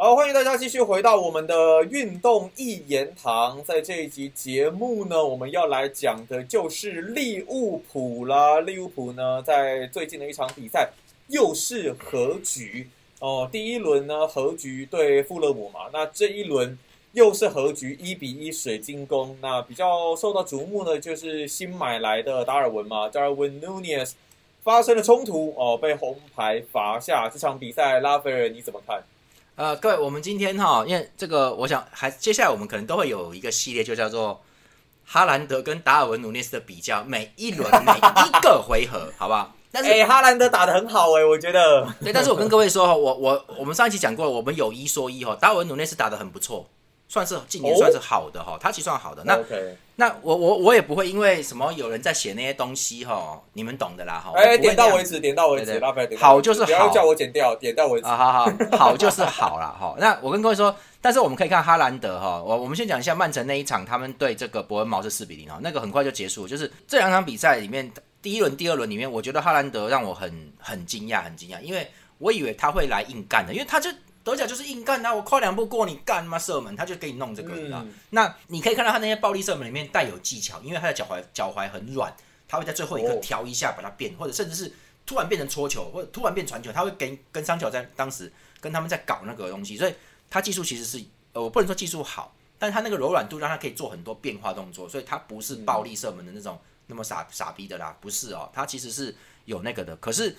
好，欢迎大家继续回到我们的运动一言堂。在这一集节目呢，我们要来讲的就是利物浦啦。利物浦呢，在最近的一场比赛又是和局哦。第一轮呢，和局对富勒姆嘛，那这一轮又是和局，一比一水晶宫。那比较受到瞩目的就是新买来的达尔文嘛，达尔文 Nunez 发生了冲突哦，被红牌罚下。这场比赛，拉斐尔你怎么看？呃，各位，我们今天哈，因为这个，我想还接下来我们可能都会有一个系列，就叫做哈兰德跟达尔文努涅斯的比较，每一轮每一个回合，好不好？但是，哎，哈兰德打的很好哎，我觉得。对，但是我跟各位说哈，我我我们上一期讲过，我们有一说一哈，达尔文努涅斯打的很不错。算是近年算是好的哈，他其实算好的。那那我我我也不会因为什么有人在写那些东西哈，你们懂的啦哈。哎，点到为止，点到为止，好就是好，不要叫我剪掉，点到为止。啊，好好好就是好了哈。那我跟各位说，但是我们可以看哈兰德哈，我我们先讲一下曼城那一场，他们对这个伯恩茅是四比零啊，那个很快就结束。就是这两场比赛里面，第一轮、第二轮里面，我觉得哈兰德让我很很惊讶，很惊讶，因为我以为他会来硬干的，因为他就。德甲就是硬干他，我跨两步过你干嘛射门，他就给你弄这个，你知道？那你可以看到他那些暴力射门里面带有技巧，因为他的脚踝脚踝很软，他会在最后一刻调一下把它变，或者甚至是突然变成搓球，或者突然变传球，他会跟跟桑乔在当时跟他们在搞那个东西，所以他技术其实是呃，我不能说技术好，但他那个柔软度让他可以做很多变化动作，所以他不是暴力射门的那种那么傻傻逼的啦，不是哦，他其实是有那个的，可是。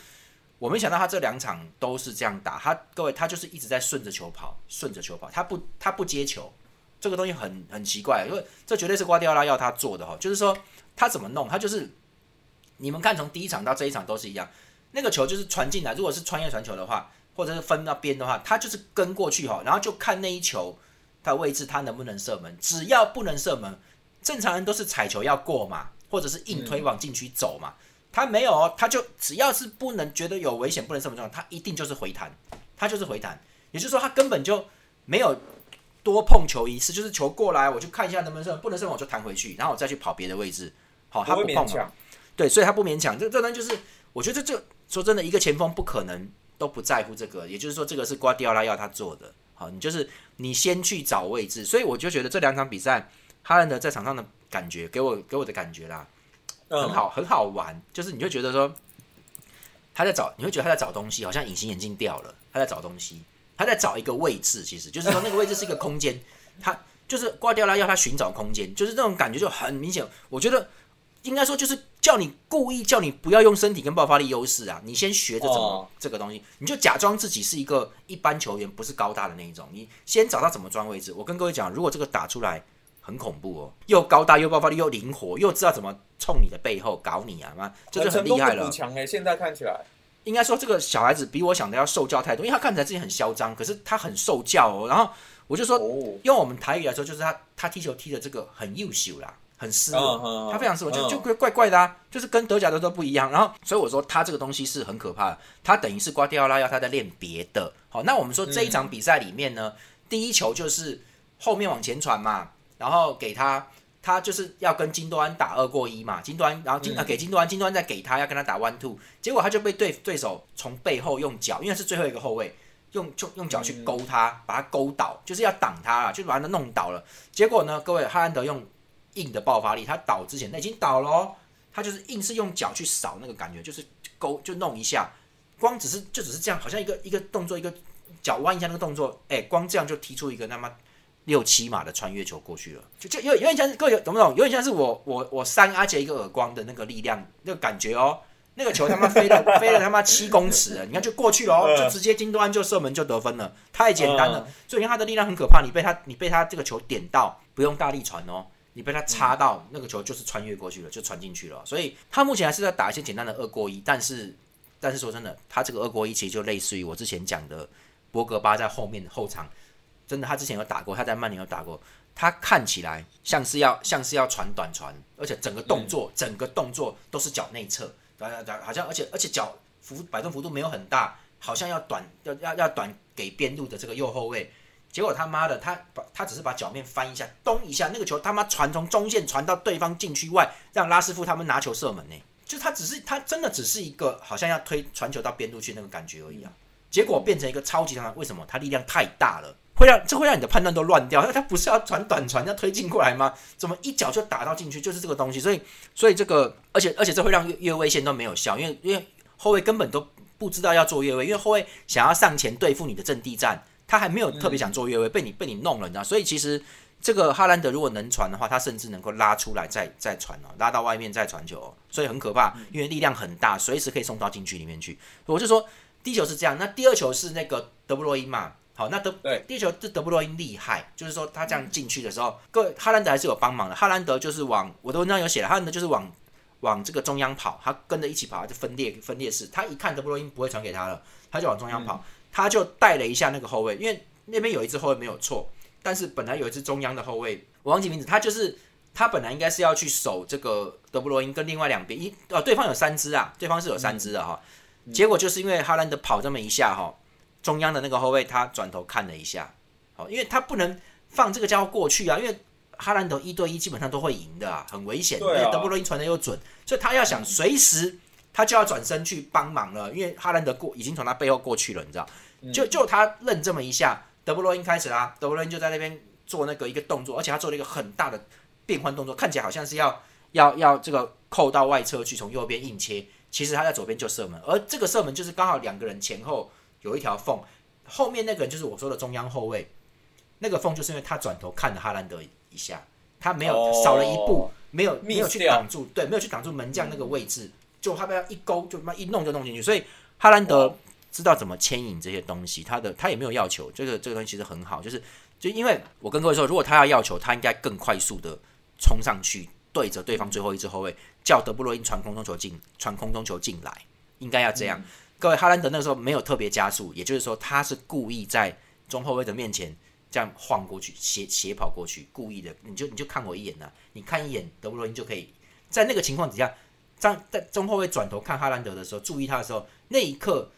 我没想到他这两场都是这样打，他各位他就是一直在顺着球跑，顺着球跑，他不他不接球，这个东西很很奇怪，因为这绝对是瓜迪奥拉要他做的哈，就是说他怎么弄，他就是你们看从第一场到这一场都是一样，那个球就是传进来，如果是穿越传球的话，或者是分到边的话，他就是跟过去哈，然后就看那一球他位置他能不能射门，只要不能射门，正常人都是踩球要过嘛，或者是硬推往禁区走嘛。他没有哦，他就只要是不能觉得有危险、不能什么状况，他一定就是回弹，他就是回弹。也就是说，他根本就没有多碰球一次，就是球过来，我就看一下能不能射，不能射我就弹回去，然后我再去跑别的位置。好，他不碰嘛？对，所以他不勉强。这这呢，就是我觉得这说真的，一个前锋不可能都不在乎这个。也就是说，这个是瓜迪奥拉要他做的。好，你就是你先去找位置。所以我就觉得这两场比赛，哈兰德在场上的感觉，给我给我的感觉啦。很好，很好玩，就是你会觉得说他在找，你会觉得他在找东西，好像隐形眼镜掉了，他在找东西，他在找一个位置，其实就是说那个位置是一个空间，他就是挂掉了，要他寻找空间，就是那种感觉就很明显。我觉得应该说就是叫你故意叫你不要用身体跟爆发力优势啊，你先学着怎么这个东西，你就假装自己是一个一般球员，不是高大的那一种，你先找到怎么装位置。我跟各位讲，如果这个打出来。很恐怖哦，又高大又爆发力又灵活，又知道怎么冲你的背后搞你啊妈，这就很厉害了。强哎，现在看起来应该说这个小孩子比我想的要受教太多，因为他看起来自己很嚣张，可是他很受教哦。然后我就说，用我们台语来说，就是他他踢球踢的这个很优秀啦，很斯文，他非常斯文，就就怪怪的啊，就是跟德甲的都不一样。然后所以我说他这个东西是很可怕的，他等于是瓜迪奥拉要他在练别的。好，那我们说这一场比赛里面呢，第一球就是后面往前传嘛。然后给他，他就是要跟金多安打二过一嘛，金多安，然后金啊给金多安，金多安再给他，要跟他打 one two，结果他就被对对手从背后用脚，因为是最后一个后卫，用就用脚去勾他，把他勾倒，就是要挡他了，就把他弄倒了。结果呢，各位哈兰德用硬的爆发力，他倒之前那已经倒了，他就是硬是用脚去扫那个感觉，就是勾就弄一下，光只是就只是这样，好像一个一个动作，一个脚弯一下那个动作，哎，光这样就踢出一个那么。六七码的穿越球过去了，就就有有点像各位懂不懂？有点像是我我我扇阿杰一个耳光的那个力量，那个感觉哦。那个球他妈飞了飞了他妈七公尺了，你看就过去了哦，就直接金端就射门就得分了，太简单了。所以你看他的力量很可怕，你被他你被他这个球点到，不用大力传哦，你被他插到那个球就是穿越过去了，就传进去了。所以他目前还是在打一些简单的二过一，但是但是说真的，他这个二过一其实就类似于我之前讲的博格巴在后面后场。真的，他之前有打过，他在曼联有打过。他看起来像是要像是要传短传，而且整个动作整个动作都是脚内侧，好像而且而且脚幅摆动幅度没有很大，好像要短要要要短给边路的这个右后卫。结果他妈的，他把他只是把脚面翻一下，咚一下，那个球他妈传从中线传到对方禁区外，让拉师傅他们拿球射门呢。就他只是他真的只是一个好像要推传球到边路去那个感觉而已啊。结果变成一个超级长传，为什么？他力量太大了，会让这会让你的判断都乱掉。那他不是要传短传要推进过来吗？怎么一脚就打到进去？就是这个东西，所以所以这个，而且而且这会让越越位线都没有效，因为因为后卫根本都不知道要做越位，因为后卫想要上前对付你的阵地战，他还没有特别想做越位，被你被你弄了，你知道？所以其实。这个哈兰德如果能传的话，他甚至能够拉出来再再传哦，拉到外面再传球，所以很可怕，因为力量很大，随时可以送到禁区里面去。我就说第一球是这样，那第二球是那个德布罗因嘛？好，那德对第一球这德布罗因厉害，就是说他这样进去的时候，各位哈兰德还是有帮忙的。哈兰德就是往我的文章有写了，哈兰德就是往往这个中央跑，他跟着一起跑，就分裂分裂式。他一看德布罗因不会传给他了，他就往中央跑，他就带了一下那个后卫，因为那边有一只后卫没有错。但是本来有一只中央的后卫，我忘记名字，他就是他本来应该是要去守这个德布罗因跟另外两边一哦，对方有三只啊，对方是有三只的哈。结果就是因为哈兰德跑这么一下哈，中央的那个后卫他转头看了一下，好，因为他不能放这个家伙过去啊，因为哈兰德一对一基本上都会赢的啊，很危险，因为德布罗因传的又准，所以他要想随时他就要转身去帮忙了，因为哈兰德过已经从他背后过去了，你知道，就就他愣这么一下。德布罗因开始啦，德布罗因就在那边做那个一个动作，而且他做了一个很大的变换动作，看起来好像是要要要这个扣到外侧去，从右边硬切，其实他在左边就射门，而这个射门就是刚好两个人前后有一条缝，后面那个人就是我说的中央后卫，那个缝就是因为他转头看了哈兰德一下，他没有少了一步，没有没有去挡住，对，没有去挡住门将那个位置，就他被要一勾就妈一弄就弄进去，所以哈兰德。知道怎么牵引这些东西，他的他也没有要求，这个这个东西其实很好，就是就因为我跟各位说，如果他要要求，他应该更快速的冲上去，对着对方最后一支后卫，叫德布罗因传空中球进，传空中球进来，应该要这样。各位哈兰德那个时候没有特别加速，也就是说他是故意在中后卫的面前这样晃过去，斜斜跑过去，故意的。你就你就看我一眼呐，你看一眼德布罗因就可以在那个情况底下，在在中后卫转头看哈兰德的时候，注意他的时候，那一刻。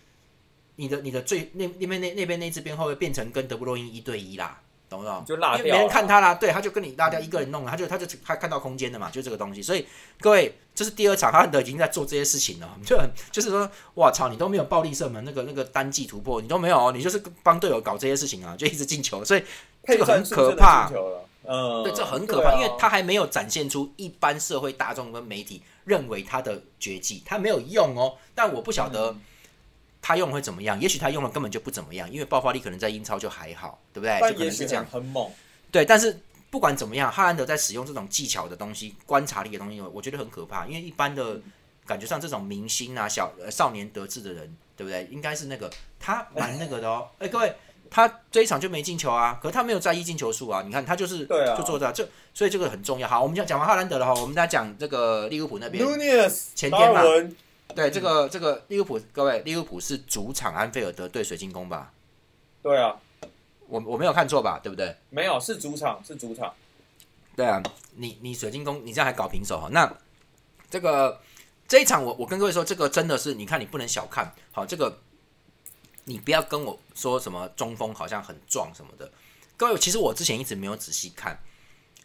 你的你的最那那边那那边那支边后卫变成跟德布罗因一对一啦，懂不懂？就拉掉，没人看他啦，对，他就跟你拉掉一个人弄了，他就他就他看到空间的嘛，就这个东西。所以各位，这是第二场，哈兰德已经在做这些事情了，就很就是说，哇操，你都没有暴力射门，那个那个单季突破你都没有，你就是帮队友搞这些事情啊，就一直进球，所以这个很可怕。嗯，对，这很可怕，因为他还没有展现出一般社会大众跟媒体认为他的绝技，他没有用哦。但我不晓得。他用会怎么样？也许他用了根本就不怎么样，因为爆发力可能在英超就还好，对不对？就可能是这样，很猛。对，但是不管怎么样，哈兰德在使用这种技巧的东西、观察力的东西，我觉得很可怕。因为一般的感觉上，这种明星啊、小少年得志的人，对不对？应该是那个他蛮那个的哦。哎，各位，他这一场就没进球啊，可是他没有在意进球数啊。你看他就是就做到这，所以这个很重要。好，我们讲讲完哈兰德了哈，我们再讲这个利物浦那边，前天嘛。对这个这个利物浦，各位利物浦是主场安菲尔德对水晶宫吧？对啊，我我没有看错吧？对不对？没有，是主场，是主场。对啊，你你水晶宫，你这样还搞平手哈？那这个这一场，我我跟各位说，这个真的是，你看你不能小看。好，这个你不要跟我说什么中锋好像很壮什么的。各位，其实我之前一直没有仔细看，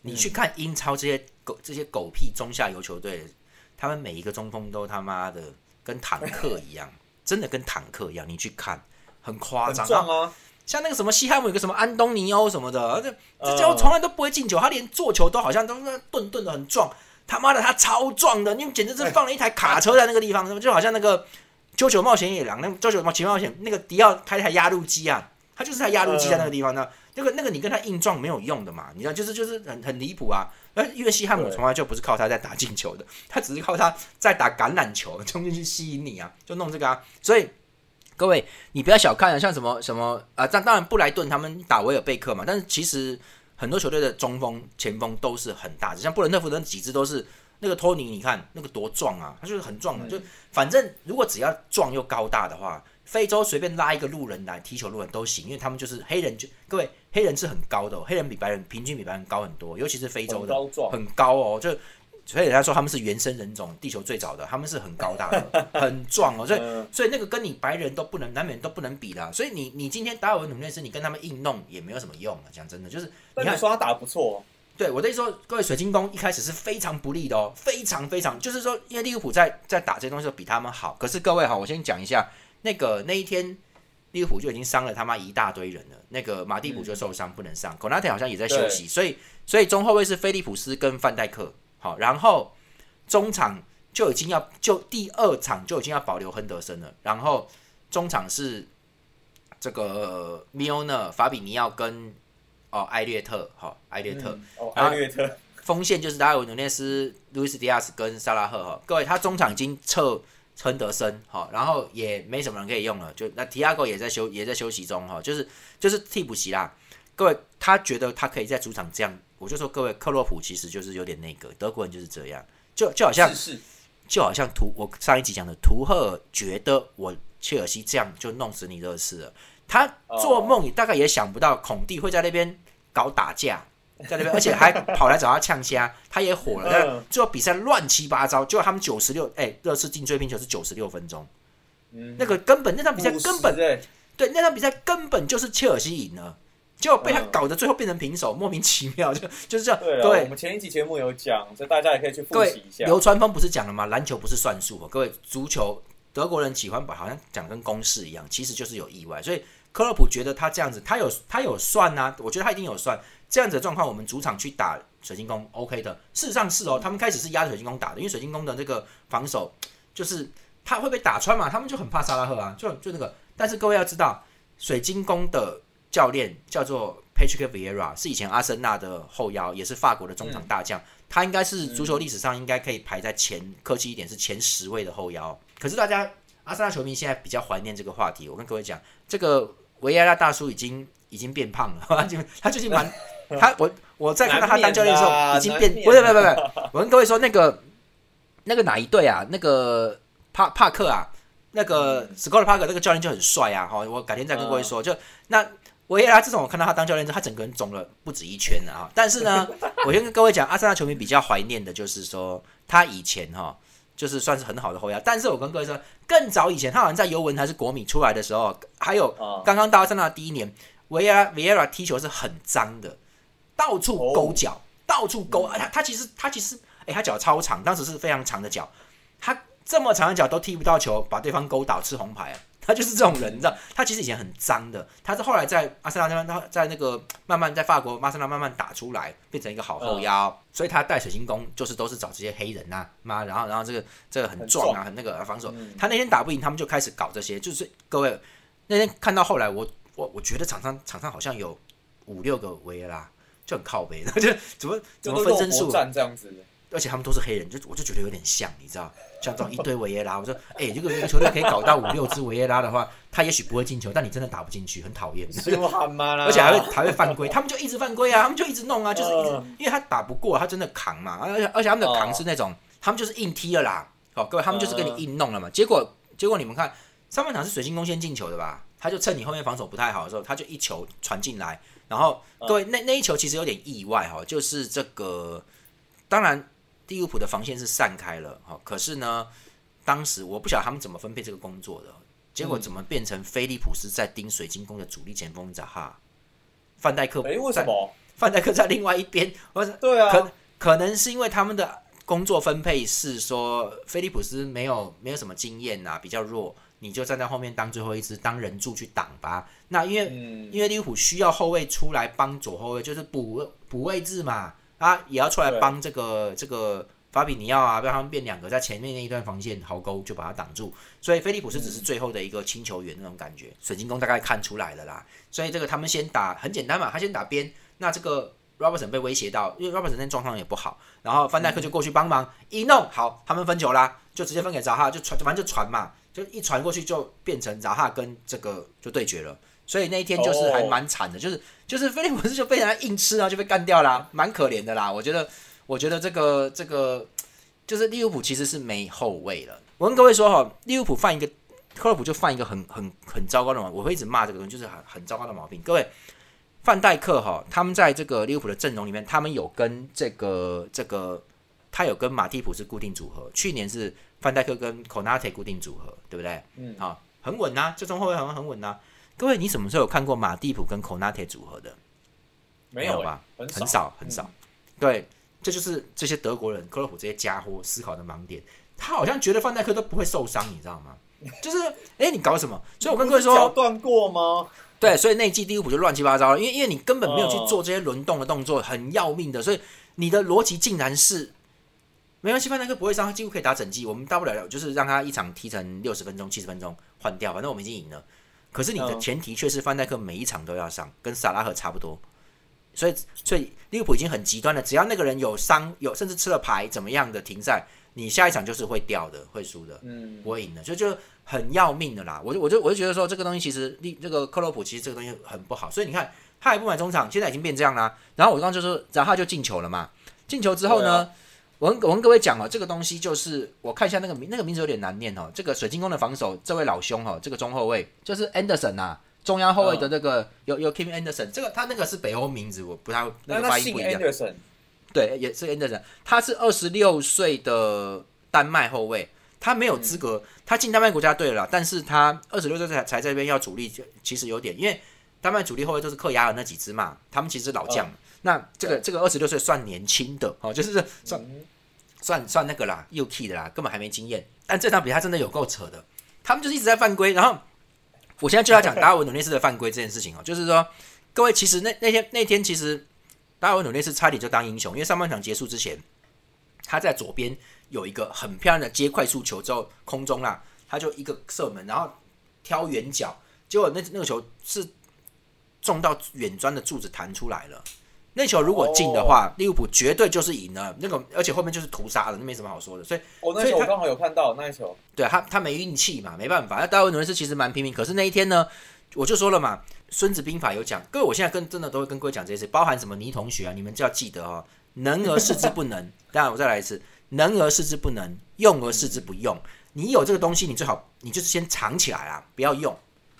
你去看英超这些狗这些狗屁中下游球队。他们每一个中锋都他妈的跟坦克一样，真的跟坦克一样。你去看，很夸张啊！像那个什么西汉姆有个什么安东尼欧什么的，这这家伙从来都不会进球，他连做球都好像都是顿顿的很壮。他妈的，他超壮的，你简直是放了一台卡车在那个地方，就好像那个《九九冒险野狼》那《九九冒险冒险》那个迪奥开台压路机啊，他就是台压路机在那个地方呢。那个那个你跟他硬撞没有用的嘛，你知道，就是就是很很离谱啊。而因为西汉姆从来就不是靠他在打进球的，他只是靠他在打橄榄球，冲进去吸引你啊，就弄这个啊。所以各位，你不要小看，像什么什么啊，当当然布莱顿他们打维尔贝克嘛，但是其实很多球队的中锋、前锋都是很大的，像布伦特福德几支都是那个托尼，你看那个多壮啊，他就是很壮的，就反正如果只要壮又高大的话。非洲随便拉一个路人来踢球，路人都行，因为他们就是黑人。就各位，黑人是很高的，黑人比白人平均比白人高很多，尤其是非洲的，很高哦。就所以人家说他们是原生人种，地球最早的，他们是很高大的，很壮哦。所以所以那个跟你白人都不能难免都不能比的。所以你你今天达尔文努内斯，你跟他们硬弄也没有什么用啊。讲真的，就是你看说他打的不错，对我的意思说，各位水晶宫一开始是非常不利的哦，非常非常，就是说，因为利物浦在在打这些东西比他们好。可是各位哈，我先讲一下。那个那一天，利物浦就已经伤了他妈一大堆人了。那个马蒂普就受伤不能上，孔纳特好像也在休息，所以所以中后卫是菲利普斯跟范戴克。好，然后中场就已经要就第二场就已经要保留亨德森了，然后中场是这个米欧纳、法比尼奥跟哦埃略特，好埃略特，哦埃略特。锋线就是达尔文努内斯、路易斯迪亚斯跟萨拉赫。哈，各位他中场已经撤亨德森哈，然后也没什么人可以用了，就那提亚戈也在休也在休息中哈，就是就是替补席啦。各位他觉得他可以在主场这样，我就说各位克洛普其实就是有点那个德国人就是这样，就就好像就好像图我上一集讲的图赫尔觉得我切尔西这样就弄死你热刺了，他做梦也大概也想不到孔蒂会在那边搞打架。在那边，而且还跑来找他呛虾，他也火了。但最后比赛乱七八糟，就他们九十六，哎，热刺进追平球是九十六分钟。嗯那个根本那场比赛根本对那场比赛根本就是切尔西赢了，结果被他搞得最后变成平手，莫名其妙就就是这样。对，我们前一集节目有讲，所以大家也可以去复习一下。流川枫不是讲了吗？篮球不是算数，各位，足球德国人喜欢把好像讲跟公式一样，其实就是有意外。所以克洛普觉得他这样子，他有他有算啊，我觉得他一定有算。这样子的状况，我们主场去打水晶宫，OK 的。事实上是哦，他们开始是压着水晶宫打的，因为水晶宫的这个防守就是他会被打穿嘛，他们就很怕萨拉赫啊，就就那个。但是各位要知道，水晶宫的教练叫做 Patrick Vieira，是以前阿森纳的后腰，也是法国的中场大将，他应该是足球历史上应该可以排在前，客气一点是前十位的后腰。可是大家阿森纳球迷现在比较怀念这个话题，我跟各位讲，这个维埃拉大叔已经已经变胖了，他就他最近蛮。他我我在看到他当教练的时候，已经变不是不是不是，我跟各位说那个那个哪一队啊？那个帕帕克啊，那个 Scott 帕克那个教练就很帅啊！哈，我改天再跟各位说。就那维耶拉自从我看到他当教练之后，他整个人肿了不止一圈了啊！但是呢，我先跟各位讲，阿森纳球迷比较怀念的就是说他以前哈，就是算是很好的后腰。但是我跟各位说，更早以前，他好像在尤文还是国米出来的时候，还有刚刚到阿森纳第一年，维耶拉维耶拉踢球是很脏的。到处勾脚，到处勾啊！他他其实他其实，哎，他脚超长，当时是非常长的脚，他这么长的脚都踢不到球，把对方勾倒吃红牌啊！他就是这种人，你知道？他其实以前很脏的，他是后来在阿森纳那边，他在那个慢慢在法国阿森纳慢慢打出来，变成一个好后腰，所以他带水晶宫就是都是找这些黑人呐，妈，然后然后这个这个很壮啊，很那个防守。他那天打不赢，他们就开始搞这些，就是各位那天看到后来，我我我觉得场上场上好像有五六个维拉。就很靠背的，就怎么怎么分身术？这样子，而且他们都是黑人，就我就觉得有点像，你知道，像这种一堆维耶拉，我说，哎，如果一个球队可以搞到五六支维耶拉的话，他也许不会进球，但你真的打不进去，很讨厌，而且还会还会犯规，他们就一直犯规啊，他们就一直弄啊，就是一直，因为他打不过，他真的扛嘛，而且而且他们的扛是那种，他们就是硬踢了啦，哦，各位，他们就是跟你硬弄了嘛，结果结果你们看上半场是水晶宫先进球的吧，他就趁你后面防守不太好的时候，他就一球传进来。然后各位，那那一球其实有点意外哈，就是这个，当然利物浦的防线是散开了哈，可是呢，当时我不晓得他们怎么分配这个工作的，结果怎么变成菲利普斯在盯水晶宫的主力前锋扎哈，范戴克哎为什么？范戴克在另外一边，我对啊，可可能是因为他们的工作分配是说菲利普斯没有没有什么经验呐，比较弱。你就站在后面当最后一支当人柱去挡吧。那因为因为利物浦需要后卫出来帮左后卫，就是补补位置嘛，啊，也要出来帮这个这个法比尼奥啊，让他们变两个在前面那一段防线壕沟就把它挡住。所以菲利普斯只是最后的一个清球员那种感觉。水晶宫大概看出来了啦，所以这个他们先打很简单嘛，他先打边。那这个 Robertson 被威胁到，因为 Robertson 那状况也不好，然后范戴克就过去帮忙一弄好，他们分球啦，就直接分给扎哈，就传反正就传嘛。就一传过去就变成扎哈跟这个就对决了，所以那一天就是还蛮惨的，就是就是菲利普斯就被人家硬吃啊，就被干掉啦，蛮可怜的啦。我觉得我觉得这个这个就是利物浦其实是没后卫了。我跟各位说哈，利物浦犯一个克洛普就犯一个很很很糟糕的毛病，我会一直骂这个东西，就是很很糟糕的毛病。各位，范戴克哈，他们在这个利物浦的阵容里面，他们有跟这个这个他有跟马蒂普是固定组合，去年是。范戴克跟 Conate 固定组合，对不对？嗯，啊，很稳呐，这中后卫好像很稳呐。各位，你什么时候有看过马蒂普跟 Conate 组合的？没有吧？很少，很少。对，这就是这些德国人、克洛普这些家伙思考的盲点。他好像觉得范戴克都不会受伤，你知道吗？就是哎、你搞什么？所以我跟各位说，断过吗？对，所以那一季利物浦就乱七八糟了，因为因为你根本没有去哦做这些轮动的动作，很要命的，所以你的逻辑竟然是没关系，范戴克不会伤，他几乎可以打整季，我们大不了就是让他一场踢成六十分钟、七十分钟换掉，反正我们已经赢了。可是你的嗯前提却是范戴克每一场都要上，跟萨拉赫差不多。所以，所以利物浦已经很极端了。只要那个人有伤，有甚至吃了牌怎么样的停赛，你下一场就是会掉的，会输的。嗯，不会赢的，所以就很要命的啦。我就我就我就觉得说，这个东西其实利这个克洛普其实这个东西很不好。所以你看，他也不买中场，现在已经变这样啦。然后我刚刚就说，然后他就进球了嘛。进球之后呢，对我跟我跟各位讲哦，这个东西就是我看一下那个名那个名字有点难念哦。这个水晶宫的防守，这位老兄哦，这个中后卫就是 Anderson 啊。中央后卫的那个、有有 Kim Anderson，这个他那个是北欧名字，我不太那个发音不一样。Anderson，对，也是 Anderson，他是二十六岁的丹麦后卫，他没有资格，他进丹麦国家队了啦，但是他二十六岁才才这边要主力，就其实有点，因为丹麦主力后卫都是克雅尔那几支嘛，他们其实老将，那这个这个二十六岁算年轻的哦，就是算嗯。算算那个啦，U K 的啦，根本还没经验，但这场比赛真的有够扯的，他们就是一直在犯规，然后我现在就要讲达尔文努内斯的犯规这件事情哦，就是说各位其实那那天那天其实达尔文努内斯差点就当英雄，因为上半场结束之前，他在左边有一个很漂亮的接快速球之后空中啦，他就一个射门，然后挑远角，结果那那个球是撞到远端的柱子弹出来了。那球如果进的话，利物浦绝对就是赢了。那个而且后面就是屠杀了，那没什么好说的。所以我那球我刚好有看到那一球，对他他没运气嘛，没办法。那达尔文努内斯其实蛮拼命，可是那一天呢，我就说了嘛，《孙子兵法》有讲，各位我现在跟真的都会跟各位讲这些事，包含什么倪同学啊，你们就要记得哦，能而示之不能。当然我再来一次，能而示之不能，用而示之不用。你有这个东西，你最好你就是先藏起来啊，不要用。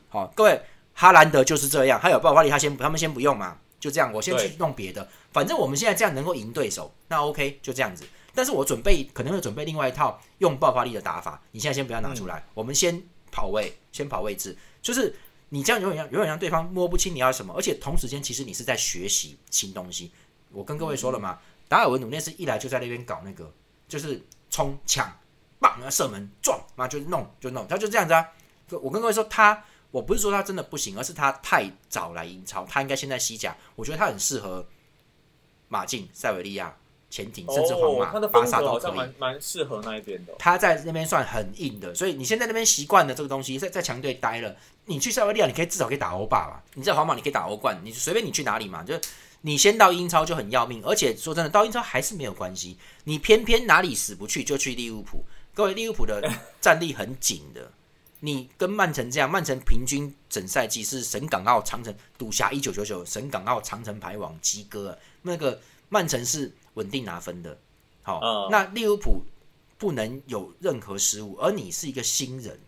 好、各位，哈兰德就是这样，他有爆发力，他先他们先不用嘛，就这样，我先去弄别的。反正我们现在这样能够赢对手，那 OK 就这样子。但是我准备可能会准备另外一套用爆发力的打法，你现在先不要拿出来，我们先跑位，先跑位置，就是你这样永远让永远让对方摸不清你要什么，而且同时间其实你是在学习新东西。我跟各位说了嘛，达尔文努内斯一来就在那边搞那个，就是冲抢，棒，然后射门撞，妈就弄就弄，他就这样子啊。我跟各位说，他我不是说他真的不行，而是他太早来英超，他应该先在西甲，我觉得他很适合马竞、塞维利亚、潜艇，甚至皇哦，马、他的巴萨都可以。蛮蛮适合那一边的哦。他在那边算很硬的，所以你现在那边习惯了这个东西，在在强队待了，你去塞维利亚，你可以至少可以打欧霸吧？你在皇马你可以打欧冠，你随便你去哪里嘛，就你先到英超就很要命，而且说真的，到英超还是没有关系，你偏偏哪里死不去就去利物浦。各位，利物浦的战力很紧的，你跟曼城这样，曼城平均整赛季是省港澳长城赌侠一九九九省港澳长城牌网鸡哥、啊，那个曼城是稳定拿分的，好、嗯那利物浦不能有任何失误，而你是一个新人，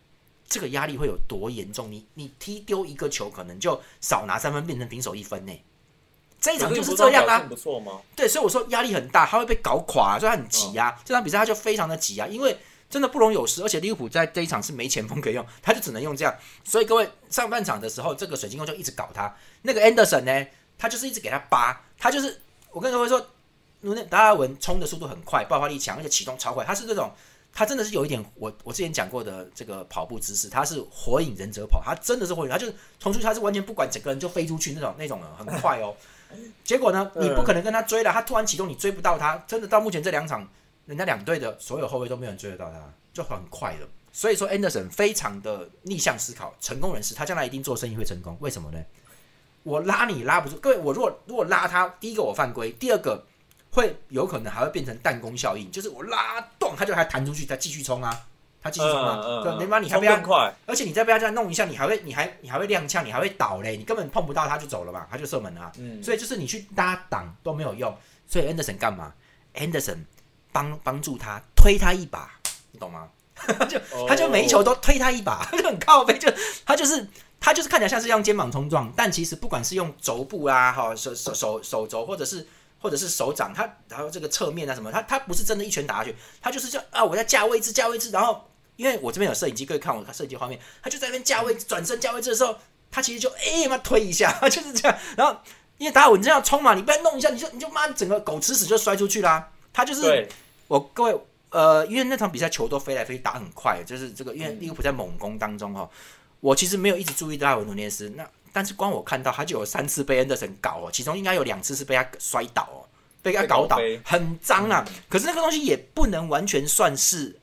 这个压力会有多严重？你你踢丢一个球，可能就少拿三分，变成平手一分呢。这一场就是这样啊，不错吗？对，所以我说压力很大，他会被搞垮，所以他很急啊。这场比赛他就非常的急啊，因为真的不容有失，而且利物浦在这一场是没前锋可以用，他就只能用这样。所以各位上半场的时候，这个水晶宫就一直搞他。那个 Anderson 呢，他就是一直给他扒，他就是我跟各位说，努内达尔文冲的速度很快，爆发力强，而且启动超快，他是这种。他真的是有一点，我我之前讲过的这个跑步姿势，他是火影忍者跑，他真的是火影，他就是冲出去，他是完全不管整个人就飞出去那种那种，很快哦。结果呢，你不可能跟他追了，他突然启动，你追不到他。真的到目前这两场，人家两队的所有后卫都没有人追得到他，就很快了。所以说，Anderson 非常的逆向思考，成功人士，他将来一定做生意会成功。为什么呢？我拉你拉不住，各位，我如果如果拉他，第一个我犯规，第二个会有可能还会变成弹弓效应，就是我拉动他就还弹出去，他继续冲啊，他继续冲啊，对，没办法，你还被他快，而且你再被他这样弄一下，你还会，你还你还会踉跄，你还会倒嘞，你根本碰不到他就走了嘛，他就射门了、啊。嗯，所以就是你去搭挡都没有用。所以 Anderson 干嘛？Anderson 帮帮助他推他一把，你懂吗？他 就他就每一球都推他一把，他 就很靠背，就他就是他就是看起来像是用肩膀冲撞，但其实不管是用肘部啊，哈手手手手肘，或者是或者是手掌，他然后这个侧面啊什么，他他不是真的一拳打下去，他就是叫啊我在架位置架位置，然后因为我这边有摄影机，可以看我摄影机画面，他就在那边架位置转身架位置的时候，他其实就哎妈、推一下，就是这样，然后因为打我你这样冲嘛，你不要弄一下，你就你就妈整个狗吃屎就摔出去啦，他就是对，我各位，呃，因为那场比赛球都飞来飞去，打很快，就是这个，因为利物浦在猛攻当中哈，我其实没有一直注意达尔文努涅斯，那但是光我看到他就有三次被恩德森搞哦，其中应该有两次是被他摔倒哦，被他搞倒很脏啊。可是那个东西也不能完全算是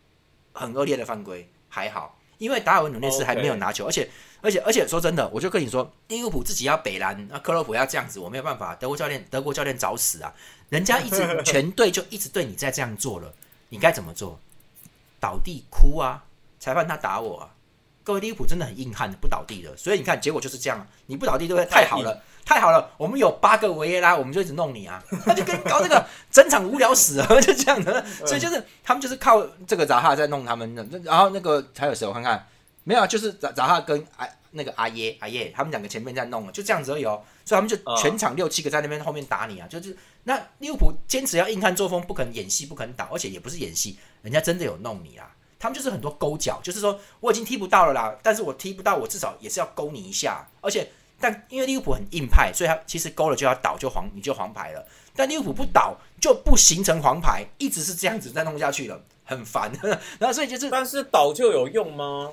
很恶劣的犯规，还好，因为达尔文努涅斯还没有拿球，而且而且而且说真的，我就跟你说，利物浦自己要北兰，那克洛普要这样子，我没有办法，德国教练德国教练找死啊！人家一直全队就一直对你在这样做了，你该怎么做？倒地哭啊！裁判他打我啊！各位利物浦真的很硬汉，不倒地的，所以你看结果就是这样，你不倒地对不对？太好了，太好了！我们有八个维耶拉，我们就一直弄你啊！他就跟搞 这个整场无聊死了，就这样的。所以就是他们就是靠这个扎哈在弄他们的，然后那个还有谁？我看看，没有啊，就是找找他跟阿那个阿耶阿耶，他们两个前面在弄了，就这样子而已哦。所以他们就全场六七个在那边后面打你啊，就是那利物浦坚持要硬汉作风，不肯演戏，不肯倒，而且也不是演戏，人家真的有弄你啊。他们就是很多勾脚，就是说我已经踢不到了啦，但是我踢不到，我至少也是要勾你一下。而且，但因为利物浦很硬派，所以他其实勾了就要倒，就黄你就黄牌了。但利物浦不倒就不形成黄牌，一直是这样子再弄下去了，很烦。然后所以就是，但是倒就有用吗？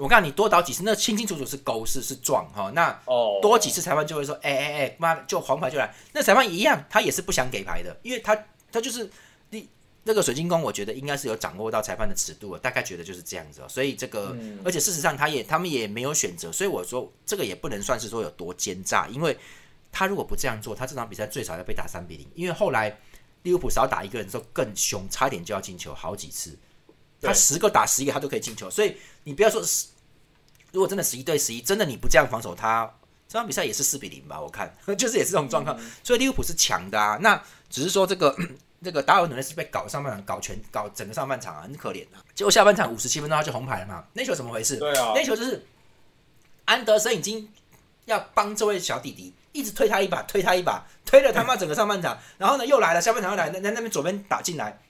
我告诉你，多倒几次，那清清楚楚是勾是是撞哈。那哦，多几次裁判就会说，哎哎哎，妈就黄牌就来。那裁判一样，他也是不想给牌的，因为他他就是你。那个水晶宫，我觉得应该是有掌握到裁判的尺度，大概觉得就是这样子哦。所以这个，而且事实上他也他们也没有选择，所以我说这个也不能算是说有多奸诈，因为他如果不这样做，他这场比赛最少要被打三比零。因为后来利物浦少打一个人的时候更凶，差点就要进球好几次，他十个打十一个他都可以进球。所以你不要说十，如果真的十一对十一，真的你不这样防守他，这场比赛也是四比零吧？我看 就是也是这种状况。所以利物浦是强的啊，那只是说这个。这个达尔文努内斯被搞上半场，搞全搞整个上半场啊，很可怜啊。结果下半场五十七分钟他就红牌了嘛。那球怎么回事？对啊，那球就是安德森已经要帮这位小弟弟，一直推他一把，推他一把，推了他妈整个上半场。然后呢，又来了，下半场又来，那那那边左边打进来，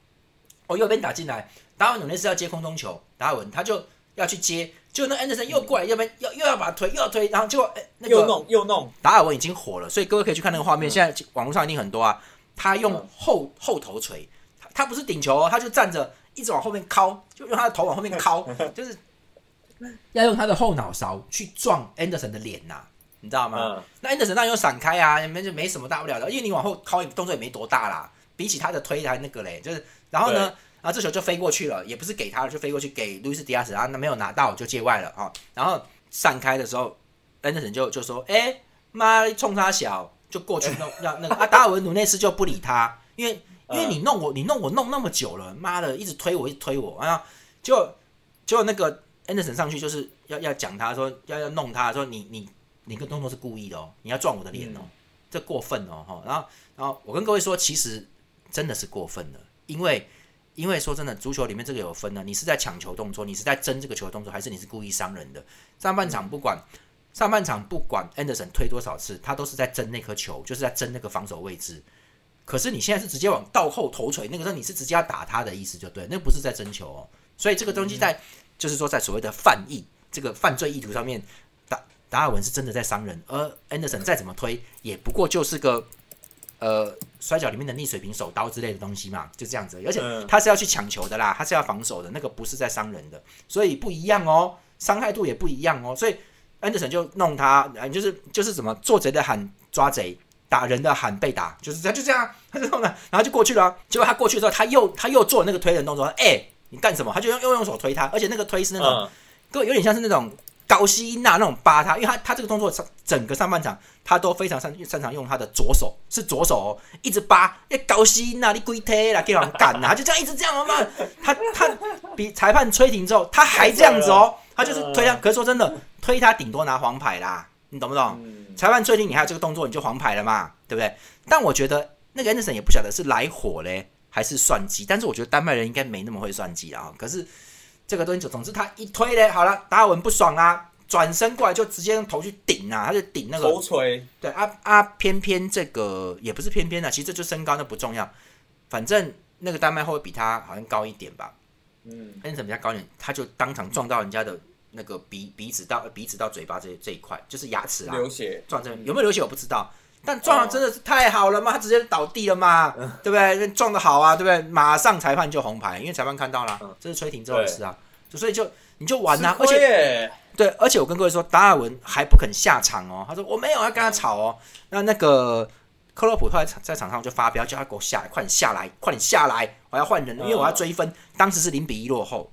哦，右边打进来，达尔文努内斯要接空中球，达尔文他就要去接，就那安德森又过来，要不然又要把他推，又要推，然后就哎那个又弄又弄，达尔文已经火了，所以各位可以去看那个画面，现在网络上一定很多啊。他用后后头锤，他他不是顶球哦，他就站着一直往后面敲，就用他的头往后面敲，就是要用他的后脑勺去撞 Anderson 的脸呐，你知道吗？那 Anderson 当然又闪开啊，没就没什么大不了的，因为你往后靠动作也没多大啦，比起他的推还那个嘞，就是然后呢，然后这球就飞过去了，也不是给他了，就飞过去给路易斯迪亚斯，然后那没有拿到就界外了啊，然后散开的时候，Anderson 就就说，哎妈，冲他小。就过去弄让那个啊，达尔文努内斯就不理他，因为因为你弄我，你弄我弄那么久了，妈的，一直推我，一直推我，啊，就就那个 Anderson 上去就是要要讲他说要要弄他说你你你个动作是故意的哦，你要撞我的脸哦，这过分哦哈，然后然后我跟各位说，其实真的是过分的，因为因为说真的，足球里面这个有分呢，你是在抢球动作，你是在争这个球动作，还是你是故意伤人的？上半场不管。上半场不管 Anderson 推多少次，他都是在争那颗球，就是在争那个防守位置。可是你现在是直接往倒后头锤，那个时候你是直接要打他的意思就对，那不是在争球哦。所以这个东西在就是说在所谓的犯意这个犯罪意图上面，达达尔文是真的在伤人，而 Anderson 再怎么推也不过就是个呃摔跤里面的逆水平手刀之类的东西嘛，就这样子。而且他是要去抢球的啦，他是要防守的，那个不是在伤人的，所以不一样哦，伤害度也不一样哦，所以。安德森就弄他，就是就是怎么做贼的喊抓贼，打人的喊被打，就是这样就这样，他就弄了，然后就过去了。结果他过去之后，他又他又做那个推人动作，哎，你干什么？他就用又用手推他，而且那个推是那种，各位有点像是那种高希娜那种扒他，因为他他这个动作整个上半场他都非常擅擅长用他的左手，是左手哦，一直扒，哎，高希娜你鬼推啦，给人干呐，就这样一直这样嘛，他他比裁判吹停之后，他还这样子哦，他就是推他，可是说真的。推他顶多拿黄牌啦，你懂不懂？裁判吹停你还有这个动作，你就黄牌了嘛，对不对？但我觉得那个安德森也不晓得是来火嘞，还是算计。但是我觉得丹麦人应该没那么会算计啊。可是这个东西，总之他一推嘞，好了，达尔文不爽啊，转身过来就直接用头去顶啊，他就顶那个头锤。对啊啊，偏偏这个也不是偏偏的，其实这就身高那不重要，反正那个丹麦后卫比他好像高一点吧。嗯，安德森比较高一点，他就当场撞到人家的。那个鼻鼻子到鼻子到嘴巴这这一块就是牙齿啊，流血撞这有没有流血我不知道，但撞的真的是太好了嘛，他直接倒地了嘛，对不对？撞的好啊，对不对？马上裁判就红牌，因为裁判看到了，这是吹停之后的事啊，所以就你就完了，而且对，而且我跟各位说，达尔文还不肯下场哦，他说我没有要跟他吵哦。那那个克洛普后来在场上就发飙，叫他给我下来，快点下来，快点下来，我要换人，因为我要追分。当时是零比一落后，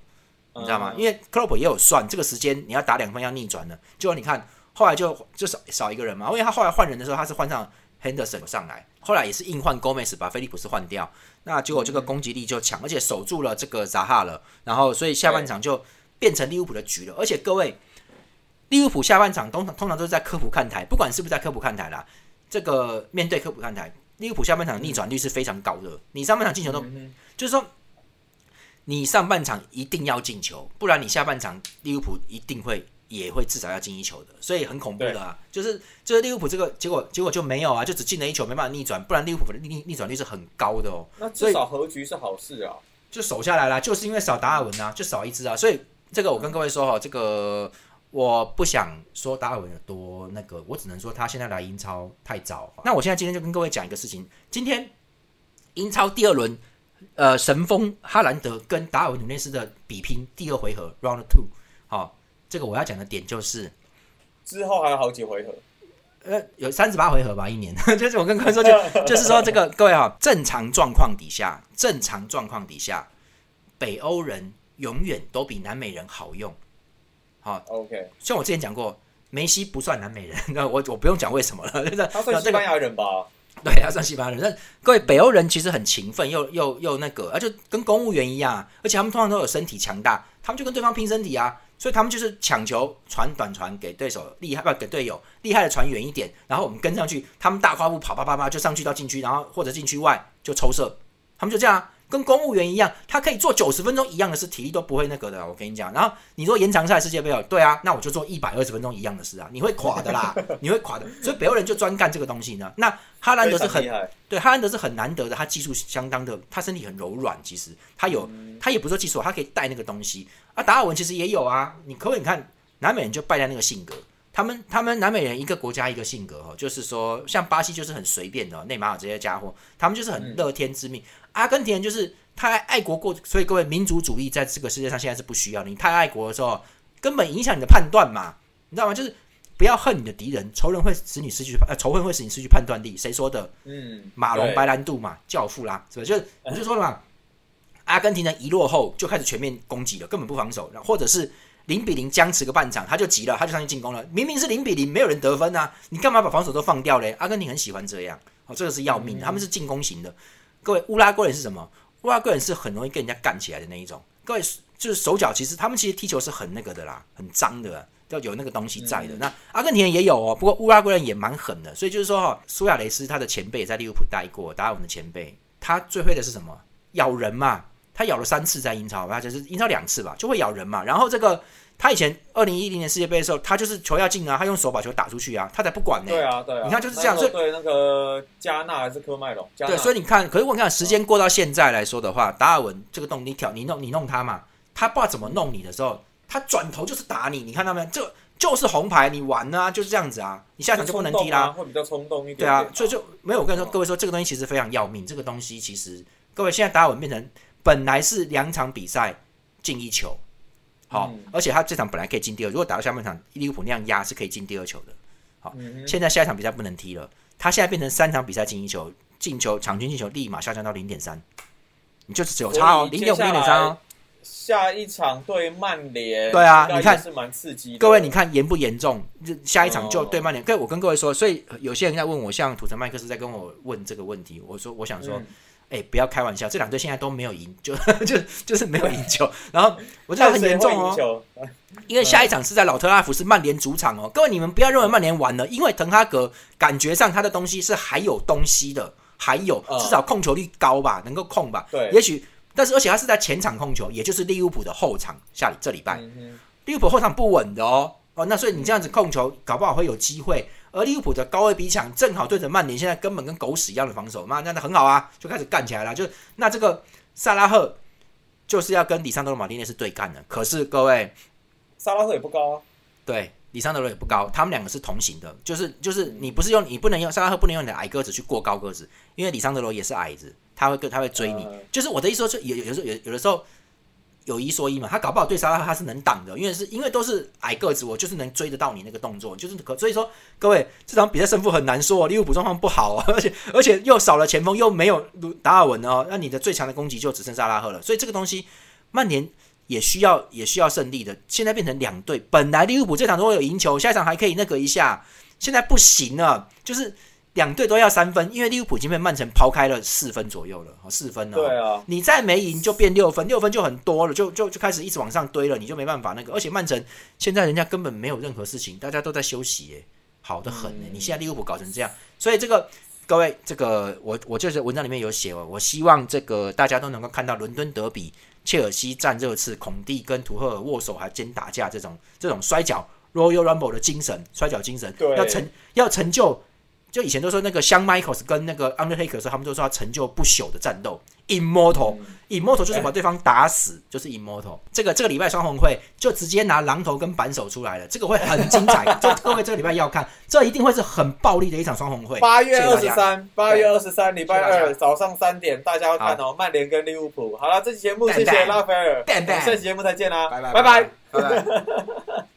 你知道吗？因为克洛普也有算这个时间，你要打两分要逆转的，结果你看。后来就就少少一个人嘛，因为他后来换人的时候，他是换上 Henderson 上来，后来也是硬换 Gomez 把菲利普斯换掉，那结果这个攻击力就强，而且守住了这个扎哈了，然后所以下半场就变成利物浦的局了。而且各位，利物浦下半场通常通常都是在科普看台，不管是不是在科普看台啦，这个面对科普看台，利物浦下半场逆转率是非常高的。你上半场进球都，就是说你上半场一定要进球，不然你下半场利物浦一定会。也会至少要进一球的，所以很恐怖的啊！就是就是利物浦这个结果结果就没有啊，就只进了一球，没办法逆转，不然利物浦的逆逆转率是很高的哦。那至少和局是好事啊，就守下来了，就是因为少达尔文啊，就少一支啊，所以这个我跟各位说哈，这个我不想说达尔文有多那个，我只能说他现在来英超太早。那我现在今天就跟各位讲一个事情，今天英超第二轮，呃，神锋哈兰德跟达尔文努内斯的比拼第二回合 Round Two，好。这个我要讲的点就是，之后还有好几回合，呃，有三十八回合吧，一年。就是我跟各位说，就 就是说，这个各位哈，正常状况底下，正常状况底下，北欧人永远都比南美人好用。好，OK。像我之前讲过，梅西不算南美人，那 我我不用讲为什么了，他算西班牙人吧？对，他算西班牙人。那各位北欧人其实很勤奋，又又又那个，而且跟公务员一样，而且他们通常都有身体强大，他们就跟对方拼身体啊。所以他们就是抢球传短传给对手厉害不给队友厉害的传远一点，然后我们跟上去，他们大跨步跑啪啪啪就上去到禁区，然后或者禁区外就抽射，他们就这样。跟公务员一样，他可以做九十分钟一样的事，体力都不会那个的。我跟你讲，然后你说延长赛世界杯哦，对啊，那我就做一百二十分钟一样的事啊，你会垮的啦，你会垮的。所以北欧人就专干这个东西呢。那哈兰德是很对，哈兰德是很难得的，他技术相当的，他身体很柔软，其实他有，他也不说技术，他可以带那个东西。啊，达尔文其实也有啊，你可不可以看南美人就败在那个性格。他们他们南美人一个国家一个性格哦，就是说像巴西就是很随便的，内马尔这些家伙，他们就是很乐天知命。阿根廷人就是太爱国过，所以各位民族主义在这个世界上现在是不需要你太爱国的时候，根本影响你的判断嘛，你知道吗？就是不要恨你的敌人，仇人会使你失去呃仇恨会使你失去判断力。谁说的？嗯，马龙白兰度嘛，教父啦，是不是？就是我就说了嘛，阿根廷人一落后就开始全面攻击了，根本不防守，或者是。零比零僵持个半场，他就急了，他就上去进攻了。明明是零比零，没有人得分啊，你干嘛把防守都放掉嘞？阿根廷很喜欢这样，哦，这个是要命的。他们是进攻型的。各位，乌拉圭人是什么？乌拉圭人是很容易跟人家干起来的那一种。各位，就是手脚，其实他们其实踢球是很那个的啦，很脏的，要有那个东西在的。那阿根廷人也有哦，不过乌拉圭人也蛮狠的。所以就是说哈，苏亚雷斯他的前辈在利物浦待过，达尔文的前辈，他最会的是什么？咬人嘛。他咬了三次在英超，他就是英超两次吧，就会咬人嘛。然后这个。他以前二零一零年世界杯的时候，他就是球要进啊，他用手把球打出去啊，他才不管呢。对啊，对啊。你看就是这样，所以对那个加纳还是科麦隆，对，所以你看，可是我看时间过到现在来说的话，达尔文这个洞你挑你弄你弄他嘛，他不知道怎么弄你的时候，他转头就是打你，你看到没有？这就是红牌，你玩啊，就是这样子啊，你下场就不能踢啦，会比较冲动一点。对啊，所以就没有我跟你说，各位说这个东西其实非常要命，这个东西其实各位现在达尔文变成本来是两场比赛进一球。好，而且他这场本来可以进第二，如果打到下半场利物浦那样压是可以进第二球的。好，现在下一场比赛不能踢了，他现在变成三场比赛进一球，进球场均进球立马下降到零点三，你就只有差哦，零点五零点三哦。下一场对曼联，对啊，你看是蛮刺激。各位，你看严不严重？下一场就对曼联。各位，我跟各位说，所以有些人在问我，像土城麦克斯在跟我问这个问题，我说我想说。哎，不要开玩笑，这两队现在都没有赢，就就就是没有赢球。然后我觉得很严重哦，因为下一场是在老特拉福是曼联主场哦。各位，你们不要认为曼联完了，因为滕哈格感觉上他的东西是还有东西的，还有至少控球率高吧，能够控吧。对，也许，但是而且他是在前场控球，也就是利物浦的后场下这礼拜，利物浦后场不稳的哦。哦，那所以你这样子控球，搞不好会有机会。而利物浦的高位逼抢正好对着曼联，现在根本跟狗屎一样的防守，妈，那那很好啊，就开始干起来了。就那这个萨拉赫就是要跟里桑德罗马丁内是对干的。可是各位，萨拉赫也不高啊。对，里桑德罗也不高，他们两个是同行的，就是就是你不是用你不能用萨拉赫不能用你的矮个子去过高个子，因为里桑德罗也是矮子，他会跟他会追你。嗯就是我的意思说，就有有时候有有的时候有一说一嘛，他搞不好对沙拉赫他是能挡的，因为是因为都是矮个子，我就是能追得到你那个动作，就是可所以说各位这场比赛胜负很难说、利物浦状况不好、哦，而且而且又少了前锋，又没有达尔文哦，那你的最强的攻击就只剩萨拉赫了，所以这个东西曼联。也需要也需要胜利的，现在变成两队。本来利物浦这场如果有赢球，下一场还可以那个一下，现在不行了，就是两队都要三分，因为利物浦已经被曼城抛开了四分左右了，哦，四分了。对啊，你再没赢就变六分，六分就很多了，就就就开始一直往上堆了，你就没办法那个。而且曼城现在人家根本没有任何事情，大家都在休息，耶，好的很呢。嗯你现在利物浦搞成这样，所以这个各位，这个我我就是文章里面有写哦，我希望这个大家都能够看到伦敦德比。切尔西战热刺，孔蒂跟图赫尔握手还兼打架，这种这种摔跤 Royal Rumble 的精神，摔跤精神要成要成就。就以前都说那个香 Michaels 跟那个 Undertaker 的时候，他们都说要成就不朽的战斗，Immortal，Immortal、Immortal 就是把对方打死，就是 Immortal。这个这个礼拜双红会就直接拿榔头跟扳手出来了，这个会很精彩。这各位这个礼拜要看，这一定会是很暴力的一场双红会。八月二十三，八月二十三，礼拜二早上三点，大家要看哦，曼联跟利物浦。好了，这期节目谢谢.拉斐尔下期节目再见啦，拜拜拜拜。拜拜。